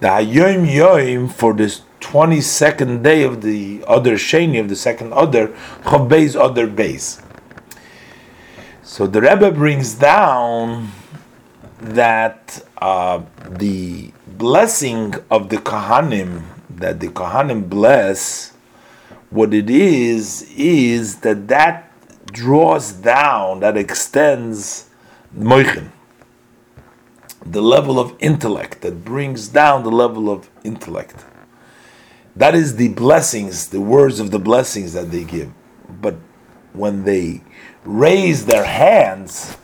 The Hayom Yom for this 22nd day of the Adar Sheni, of the second Adar, Chav Adar Beis. So the Rebbe brings down that uh, the blessing of the Kohanim, that the Kohanim bless, what it is, is that that draws down, that extends Moichin, the level of intellect, that brings down the level of intellect. That is the blessings, the words of the blessings that they give. But when they raise their hands,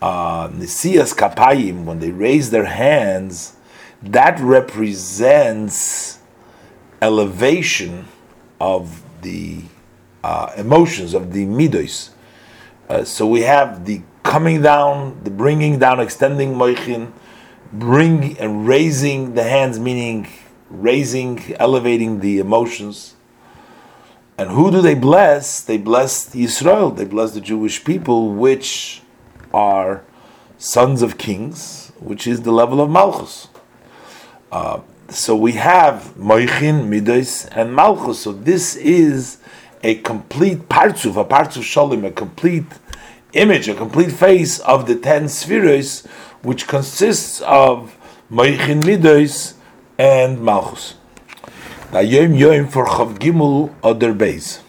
uh, Nisias Kapayim, when they raise their hands, that represents elevation of the uh, emotions, of the midos. Uh, so we have the coming down, the bringing down, extending moichin, bring and raising the hands, meaning raising, elevating the emotions. And who do they bless? They bless Israel. They bless the Jewish people, which are sons of kings, which is the level of Malchus. Uh, so we have Moichin, Midos, and Malchus. So this is a complete partsuf, a partsuf shalim, a complete image, a complete face of the ten spheres, which consists of Moichin, Midos, and Malchus. The Yom Yom for Chav Gimel Adar Beis.